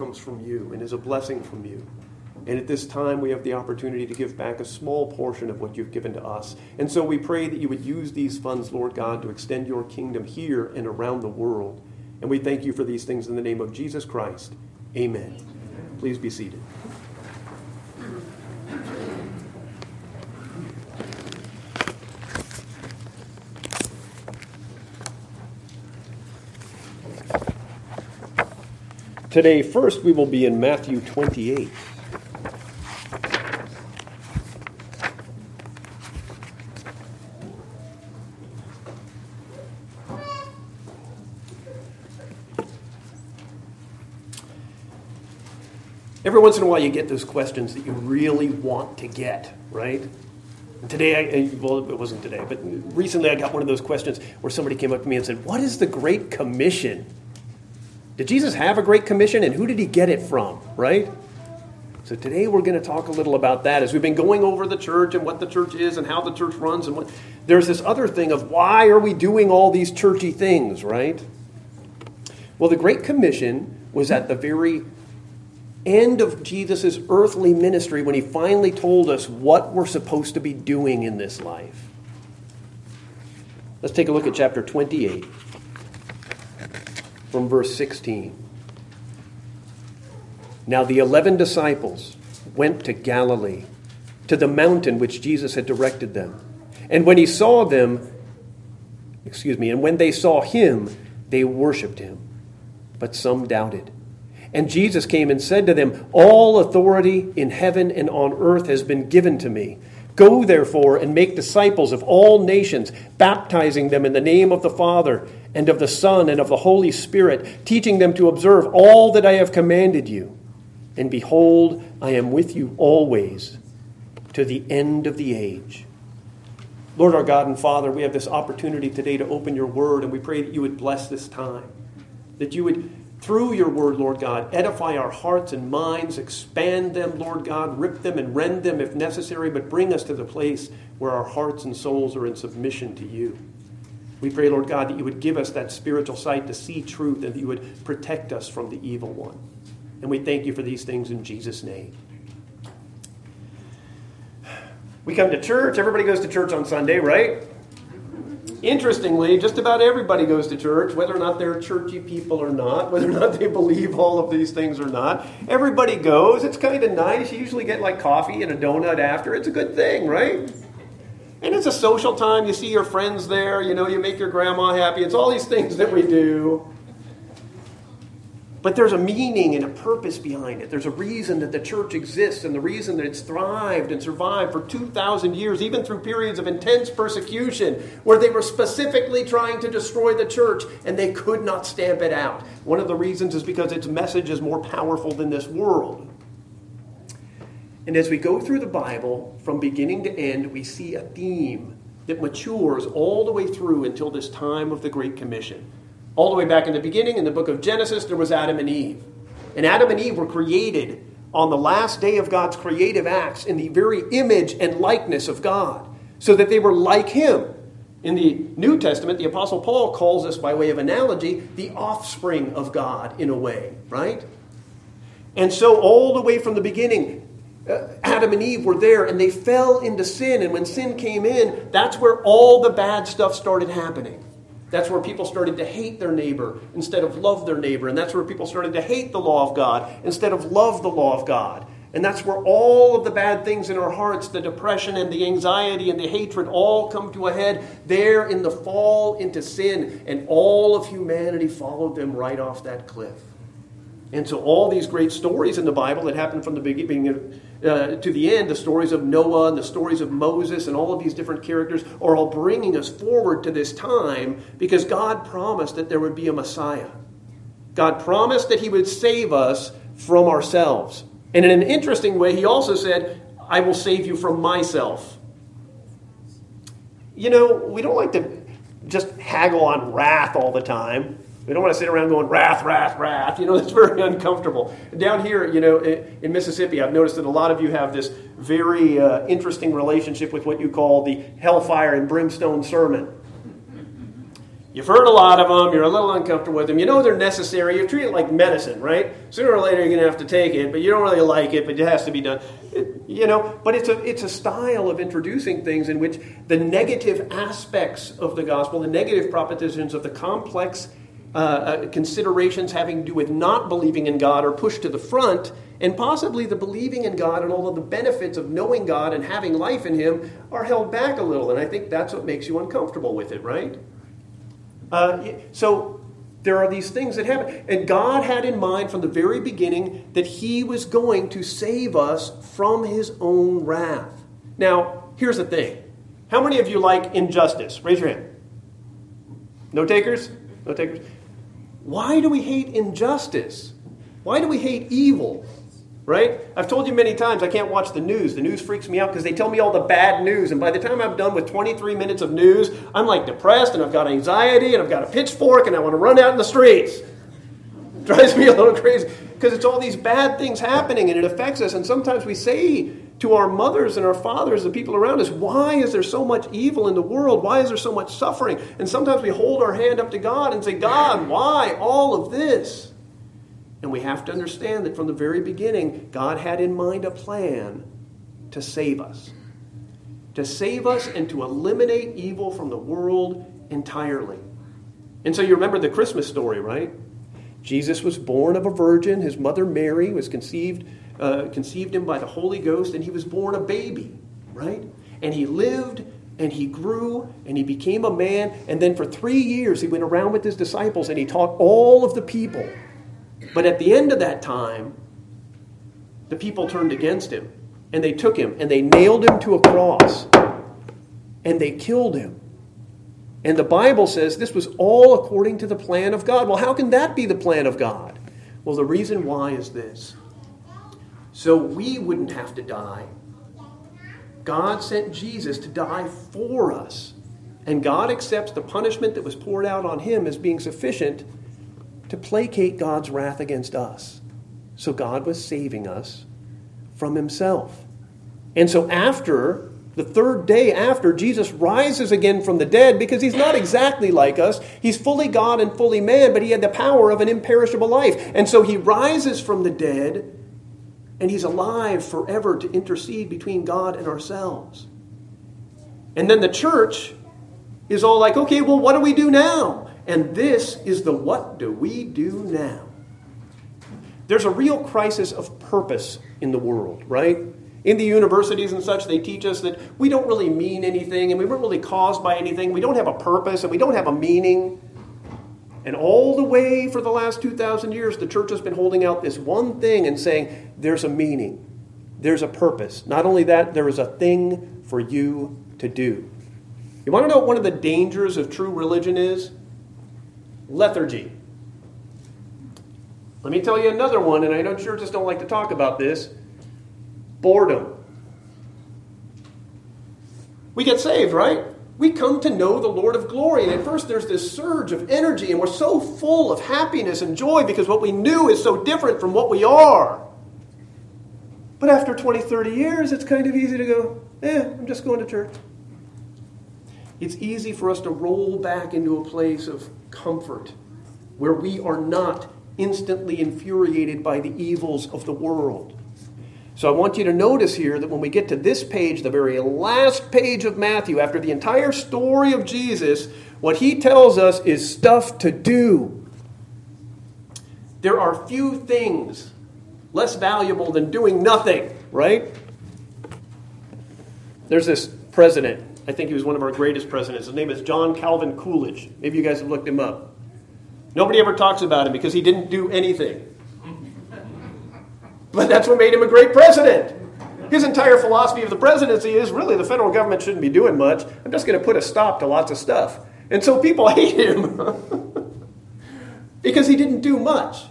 comes from you and is a blessing from you. And at this time, we have the opportunity to give back a small portion of what you've given to us. And so we pray that you would use these funds, Lord God, to extend your kingdom here and around the world. And we thank you for these things in the name of Jesus Christ. Amen. Please be seated. Today, first, we will be in Matthew 28. Every once in a while, you get those questions that you really want to get, right? Today, I, well, it wasn't today, but recently I got one of those questions where somebody came up to me and said, What is the Great Commission? Did Jesus have a great commission and who did he get it from, right? So today we're going to talk a little about that as we've been going over the church and what the church is and how the church runs and what there's this other thing of why are we doing all these churchy things, right? Well, the great commission was at the very end of Jesus' earthly ministry when he finally told us what we're supposed to be doing in this life. Let's take a look at chapter 28 from verse 16. Now the eleven disciples went to Galilee, to the mountain which Jesus had directed them. And when he saw them, excuse me, and when they saw him, they worshiped him. But some doubted. And Jesus came and said to them, All authority in heaven and on earth has been given to me. Go therefore and make disciples of all nations, baptizing them in the name of the Father and of the Son and of the Holy Spirit, teaching them to observe all that I have commanded you. And behold, I am with you always to the end of the age. Lord our God and Father, we have this opportunity today to open your word, and we pray that you would bless this time. That you would, through your word, Lord God, edify our hearts and minds, expand them, Lord God, rip them and rend them if necessary, but bring us to the place where our hearts and souls are in submission to you. We pray, Lord God, that you would give us that spiritual sight to see truth and that you would protect us from the evil one. And we thank you for these things in Jesus' name. We come to church. Everybody goes to church on Sunday, right? Interestingly, just about everybody goes to church, whether or not they're churchy people or not, whether or not they believe all of these things or not. Everybody goes. It's kind of nice. You usually get like coffee and a donut after. It's a good thing, right? And it's a social time. You see your friends there. You know, you make your grandma happy. It's all these things that we do. But there's a meaning and a purpose behind it. There's a reason that the church exists and the reason that it's thrived and survived for 2,000 years, even through periods of intense persecution where they were specifically trying to destroy the church and they could not stamp it out. One of the reasons is because its message is more powerful than this world. And as we go through the Bible from beginning to end, we see a theme that matures all the way through until this time of the Great Commission. All the way back in the beginning, in the book of Genesis, there was Adam and Eve. And Adam and Eve were created on the last day of God's creative acts in the very image and likeness of God, so that they were like Him. In the New Testament, the Apostle Paul calls us, by way of analogy, the offspring of God, in a way, right? And so, all the way from the beginning, Uh, Adam and Eve were there and they fell into sin. And when sin came in, that's where all the bad stuff started happening. That's where people started to hate their neighbor instead of love their neighbor. And that's where people started to hate the law of God instead of love the law of God. And that's where all of the bad things in our hearts, the depression and the anxiety and the hatred, all come to a head there in the fall into sin. And all of humanity followed them right off that cliff. And so, all these great stories in the Bible that happened from the beginning uh, to the end, the stories of Noah and the stories of Moses and all of these different characters, are all bringing us forward to this time because God promised that there would be a Messiah. God promised that He would save us from ourselves. And in an interesting way, He also said, I will save you from myself. You know, we don't like to just haggle on wrath all the time. We don't want to sit around going wrath, wrath, wrath. You know, that's very uncomfortable. Down here, you know, in Mississippi, I've noticed that a lot of you have this very uh, interesting relationship with what you call the hellfire and brimstone sermon. You've heard a lot of them. You're a little uncomfortable with them. You know they're necessary. You treat it like medicine, right? Sooner or later you're going to have to take it, but you don't really like it, but it has to be done. It, you know, but it's a it's a style of introducing things in which the negative aspects of the gospel, the negative propositions of the complex uh, uh, considerations having to do with not believing in God are pushed to the front, and possibly the believing in God and all of the benefits of knowing God and having life in Him are held back a little. And I think that's what makes you uncomfortable with it, right? Uh, so there are these things that happen. And God had in mind from the very beginning that He was going to save us from His own wrath. Now, here's the thing how many of you like injustice? Raise your hand. No takers? No takers? Why do we hate injustice? Why do we hate evil? right? I've told you many times I can't watch the news. The news freaks me out because they tell me all the bad news. And by the time I'm done with 23 minutes of news, I'm like depressed and I've got anxiety and I've got a pitchfork and I want to run out in the streets. Drives me a little crazy because it's all these bad things happening and it affects us. And sometimes we say to our mothers and our fathers, the people around us, why is there so much evil in the world? Why is there so much suffering? And sometimes we hold our hand up to God and say, God, why all of this? And we have to understand that from the very beginning, God had in mind a plan to save us. To save us and to eliminate evil from the world entirely. And so you remember the Christmas story, right? Jesus was born of a virgin. His mother Mary was conceived, uh, conceived him by the Holy Ghost, and he was born a baby, right? And he lived and he grew and he became a man. And then for three years, he went around with his disciples and he taught all of the people but at the end of that time, the people turned against him and they took him and they nailed him to a cross and they killed him. And the Bible says this was all according to the plan of God. Well, how can that be the plan of God? Well, the reason why is this so we wouldn't have to die. God sent Jesus to die for us. And God accepts the punishment that was poured out on him as being sufficient to placate God's wrath against us. So God was saving us from himself. And so after the third day after, Jesus rises again from the dead because he's not exactly like us. He's fully God and fully man, but he had the power of an imperishable life. And so he rises from the dead and he's alive forever to intercede between God and ourselves. And then the church is all like, okay, well, what do we do now? And this is the what do we do now? There's a real crisis of purpose in the world, right? In the universities and such, they teach us that we don't really mean anything and we weren't really caused by anything. We don't have a purpose and we don't have a meaning. And all the way for the last 2,000 years, the church has been holding out this one thing and saying, there's a meaning, there's a purpose. Not only that, there is a thing for you to do. You want to know what one of the dangers of true religion is? lethargy. Let me tell you another one, and I know churches don't like to talk about this boredom. We get saved, right? We come to know the Lord of glory. And at first, there's this surge of energy, and we're so full of happiness and joy because what we knew is so different from what we are. But after 20, 30 years, it's kind of easy to go, eh, I'm just going to church. It's easy for us to roll back into a place of comfort, where we are not instantly infuriated by the evils of the world. So I want you to notice here that when we get to this page, the very last page of Matthew, after the entire story of Jesus, what he tells us is stuff to do. There are few things less valuable than doing nothing, right? There's this president I think he was one of our greatest presidents. His name is John Calvin Coolidge. Maybe you guys have looked him up. Nobody ever talks about him because he didn't do anything. But that's what made him a great president. His entire philosophy of the presidency is really the federal government shouldn't be doing much. I'm just going to put a stop to lots of stuff. And so people hate him because he didn't do much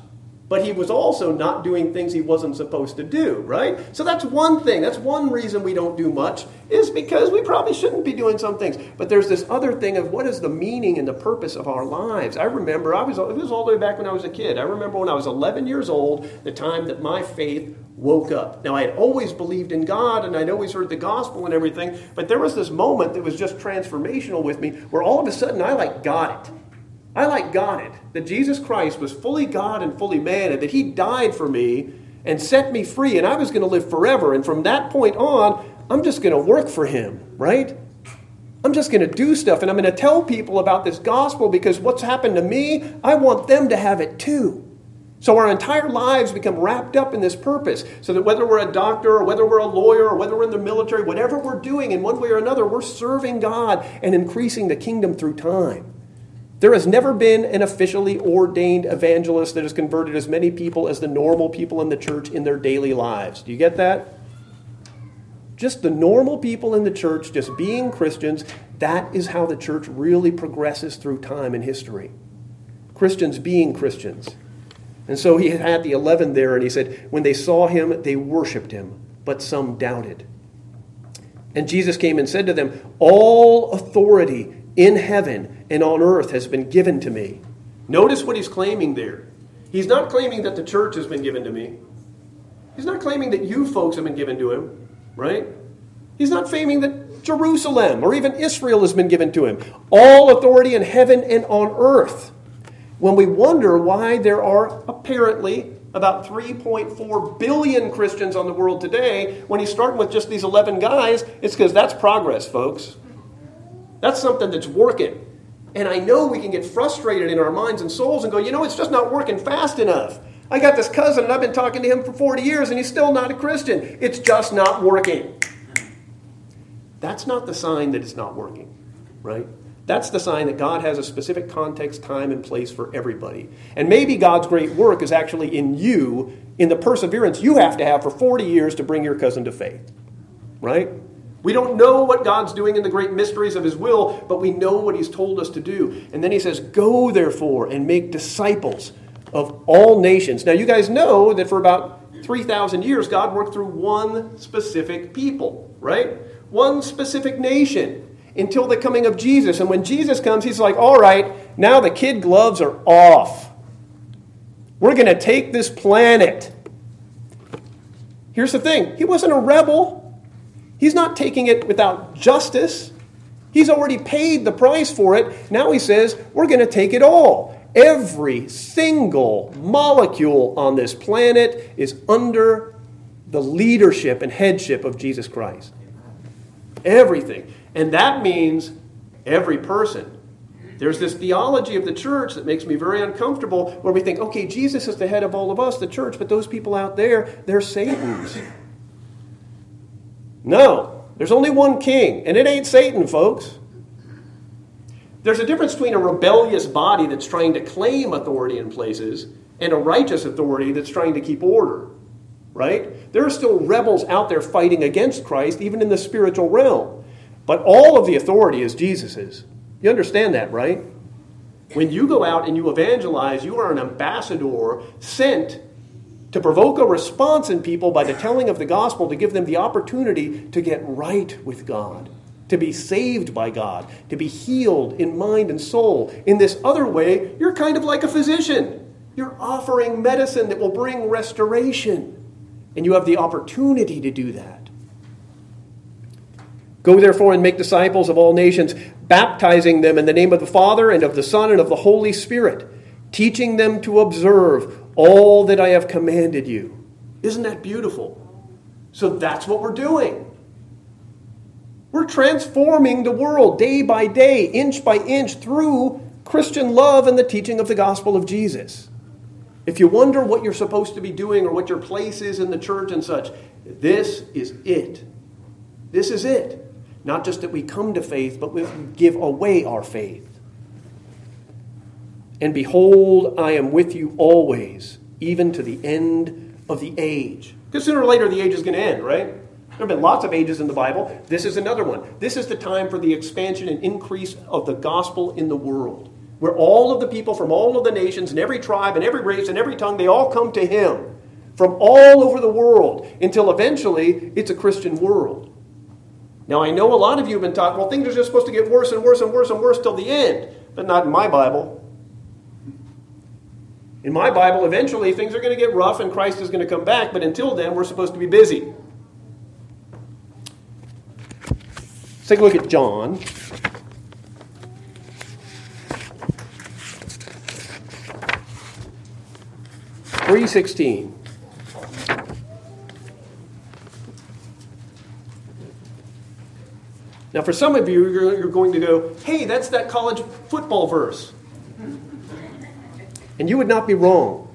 but he was also not doing things he wasn't supposed to do, right? So that's one thing. That's one reason we don't do much, is because we probably shouldn't be doing some things. But there's this other thing of what is the meaning and the purpose of our lives. I remember, I was, it was all the way back when I was a kid. I remember when I was 11 years old, the time that my faith woke up. Now, I had always believed in God and I'd always heard the gospel and everything, but there was this moment that was just transformational with me where all of a sudden I like got it. I like got it that Jesus Christ was fully God and fully man, and that He died for me and set me free, and I was going to live forever. And from that point on, I'm just going to work for Him, right? I'm just going to do stuff, and I'm going to tell people about this gospel because what's happened to me, I want them to have it too. So our entire lives become wrapped up in this purpose. So that whether we're a doctor or whether we're a lawyer or whether we're in the military, whatever we're doing in one way or another, we're serving God and increasing the kingdom through time. There has never been an officially ordained evangelist that has converted as many people as the normal people in the church in their daily lives. Do you get that? Just the normal people in the church, just being Christians, that is how the church really progresses through time and history. Christians being Christians. And so he had the 11 there, and he said, When they saw him, they worshiped him, but some doubted. And Jesus came and said to them, All authority in heaven and on earth has been given to me. Notice what he's claiming there. He's not claiming that the church has been given to me. He's not claiming that you folks have been given to him, right? He's not claiming that Jerusalem or even Israel has been given to him. All authority in heaven and on earth. When we wonder why there are apparently about 3.4 billion Christians on the world today, when he's starting with just these 11 guys, it's because that's progress, folks. That's something that's working. And I know we can get frustrated in our minds and souls and go, you know, it's just not working fast enough. I got this cousin and I've been talking to him for 40 years and he's still not a Christian. It's just not working. That's not the sign that it's not working, right? That's the sign that God has a specific context, time, and place for everybody. And maybe God's great work is actually in you, in the perseverance you have to have for 40 years to bring your cousin to faith, right? We don't know what God's doing in the great mysteries of His will, but we know what He's told us to do. And then He says, Go therefore and make disciples of all nations. Now, you guys know that for about 3,000 years, God worked through one specific people, right? One specific nation until the coming of Jesus. And when Jesus comes, He's like, All right, now the kid gloves are off. We're going to take this planet. Here's the thing He wasn't a rebel. He's not taking it without justice. He's already paid the price for it. Now he says, we're going to take it all. Every single molecule on this planet is under the leadership and headship of Jesus Christ. Everything. And that means every person. There's this theology of the church that makes me very uncomfortable where we think, okay, Jesus is the head of all of us, the church, but those people out there, they're Satan's. No, there's only one king, and it ain't Satan, folks. There's a difference between a rebellious body that's trying to claim authority in places and a righteous authority that's trying to keep order, right? There are still rebels out there fighting against Christ, even in the spiritual realm. But all of the authority is Jesus's. You understand that, right? When you go out and you evangelize, you are an ambassador sent to provoke a response in people by the telling of the gospel to give them the opportunity to get right with God, to be saved by God, to be healed in mind and soul. In this other way, you're kind of like a physician. You're offering medicine that will bring restoration, and you have the opportunity to do that. Go therefore and make disciples of all nations, baptizing them in the name of the Father and of the Son and of the Holy Spirit, teaching them to observe all that I have commanded you. Isn't that beautiful? So that's what we're doing. We're transforming the world day by day, inch by inch, through Christian love and the teaching of the gospel of Jesus. If you wonder what you're supposed to be doing or what your place is in the church and such, this is it. This is it. Not just that we come to faith, but we give away our faith. And behold, I am with you always, even to the end of the age. Because sooner or later the age is going to end, right? There have been lots of ages in the Bible. This is another one. This is the time for the expansion and increase of the gospel in the world, where all of the people from all of the nations and every tribe and every race and every tongue, they all come to him from all over the world until eventually it's a Christian world. Now, I know a lot of you have been taught, well, things are just supposed to get worse and worse and worse and worse till the end, but not in my Bible. In my Bible, eventually things are going to get rough and Christ is going to come back, but until then, we're supposed to be busy. Let's take a look at John. Three sixteen. Now, for some of you, you're going to go, hey, that's that college football verse. And you would not be wrong.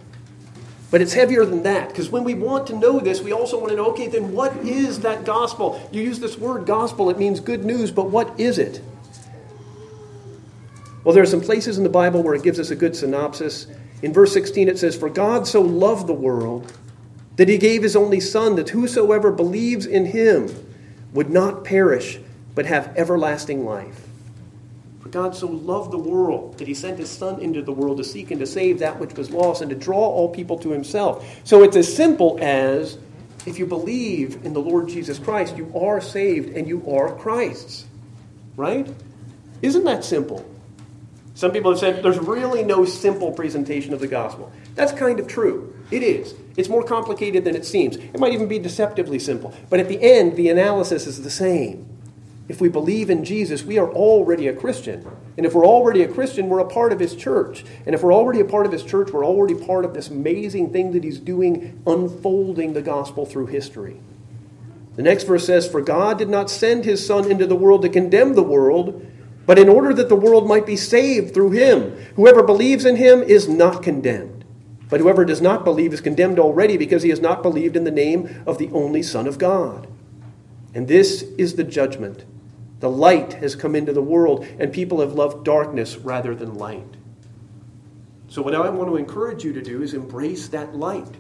But it's heavier than that, because when we want to know this, we also want to know okay, then what is that gospel? You use this word gospel, it means good news, but what is it? Well, there are some places in the Bible where it gives us a good synopsis. In verse 16, it says, For God so loved the world that he gave his only Son, that whosoever believes in him would not perish, but have everlasting life. God so loved the world that he sent his Son into the world to seek and to save that which was lost and to draw all people to himself. So it's as simple as if you believe in the Lord Jesus Christ, you are saved and you are Christ's. Right? Isn't that simple? Some people have said there's really no simple presentation of the gospel. That's kind of true. It is. It's more complicated than it seems. It might even be deceptively simple. But at the end, the analysis is the same. If we believe in Jesus, we are already a Christian. And if we're already a Christian, we're a part of his church. And if we're already a part of his church, we're already part of this amazing thing that he's doing, unfolding the gospel through history. The next verse says, For God did not send his Son into the world to condemn the world but in order that the world might be saved through him. Whoever believes in him is not condemned. But whoever does not believe is condemned already because he has not believed in the name of the only Son of God. And this is the judgment. The light has come into the world, and people have loved darkness rather than light. So, what I want to encourage you to do is embrace that light.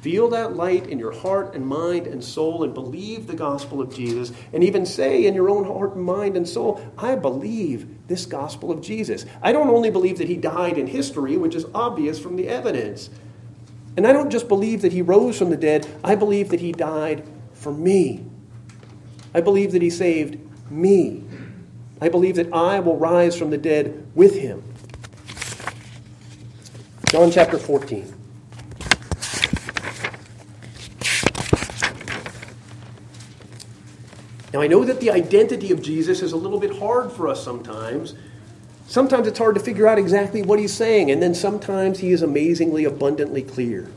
Feel that light in your heart and mind and soul and believe the gospel of Jesus. And even say in your own heart and mind and soul, I believe this gospel of Jesus. I don't only believe that he died in history, which is obvious from the evidence. And I don't just believe that he rose from the dead, I believe that he died for me. I believe that he saved me. I believe that I will rise from the dead with him. John chapter 14. Now, I know that the identity of Jesus is a little bit hard for us sometimes. Sometimes it's hard to figure out exactly what he's saying, and then sometimes he is amazingly abundantly clear.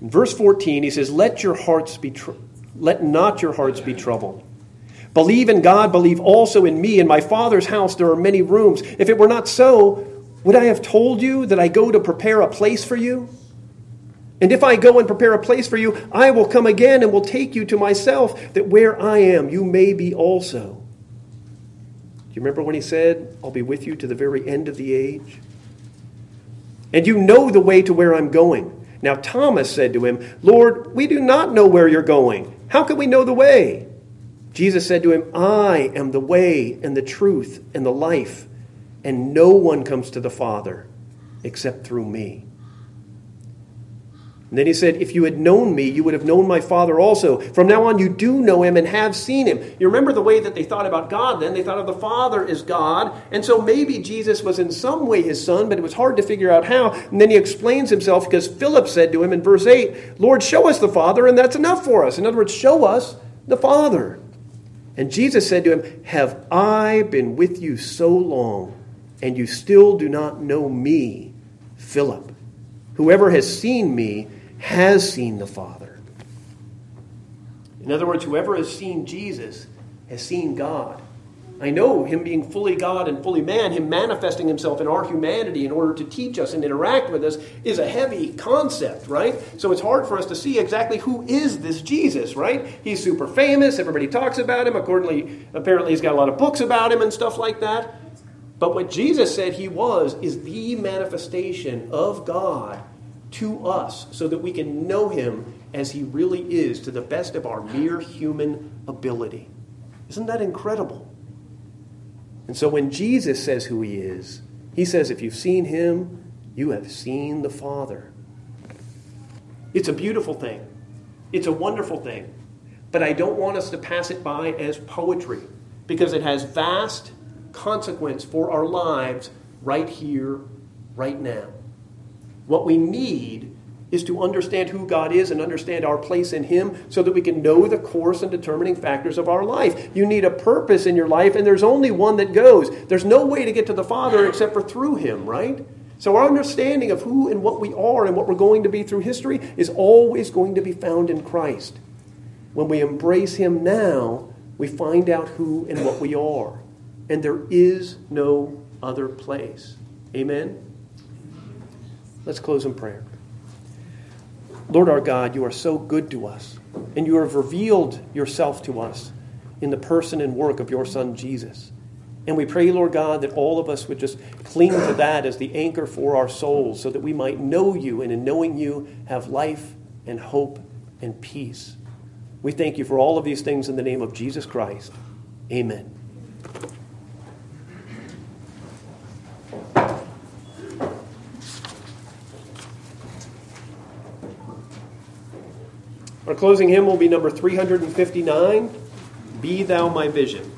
In verse 14, he says, Let your hearts be tr- let not your hearts be troubled. Believe in God, believe also in me. In my Father's house there are many rooms. If it were not so, would I have told you that I go to prepare a place for you? And if I go and prepare a place for you, I will come again and will take you to myself, that where I am, you may be also. Do you remember when he said, I'll be with you to the very end of the age? And you know the way to where I'm going. Now Thomas said to him, Lord, we do not know where you're going. How can we know the way? Jesus said to him, I am the way and the truth and the life, and no one comes to the Father except through me. And then he said, If you had known me, you would have known my Father also. From now on, you do know him and have seen him. You remember the way that they thought about God then? They thought of the Father as God. And so maybe Jesus was in some way his son, but it was hard to figure out how. And then he explains himself because Philip said to him in verse 8, Lord, show us the Father, and that's enough for us. In other words, show us the Father. And Jesus said to him, Have I been with you so long, and you still do not know me, Philip? Whoever has seen me, has seen the Father. In other words, whoever has seen Jesus has seen God. I know him being fully God and fully man, him manifesting himself in our humanity in order to teach us and interact with us, is a heavy concept, right? So it's hard for us to see exactly who is this Jesus, right? He's super famous, everybody talks about him. Accordingly, apparently, he's got a lot of books about him and stuff like that. But what Jesus said he was is the manifestation of God to us so that we can know him as he really is to the best of our mere human ability. Isn't that incredible? And so when Jesus says who he is, he says, If you've seen him, you have seen the Father. It's a beautiful thing, it's a wonderful thing. But I don't want us to pass it by as poetry because it has vast consequence for our lives right here, right now. What we need is to understand who God is and understand our place in Him so that we can know the course and determining factors of our life. You need a purpose in your life, and there's only one that goes. There's no way to get to the Father except for through Him, right? So, our understanding of who and what we are and what we're going to be through history is always going to be found in Christ. When we embrace Him now, we find out who and what we are. And there is no other place. Amen? Let's close in prayer. Lord our God, you are so good to us, and you have revealed yourself to us in the person and work of your Son, Jesus. And we pray, Lord God, that all of us would just cling to that as the anchor for our souls so that we might know you and in knowing you have life and hope and peace. We thank you for all of these things in the name of Jesus Christ. Amen. Closing hymn will be number 359 Be Thou My Vision.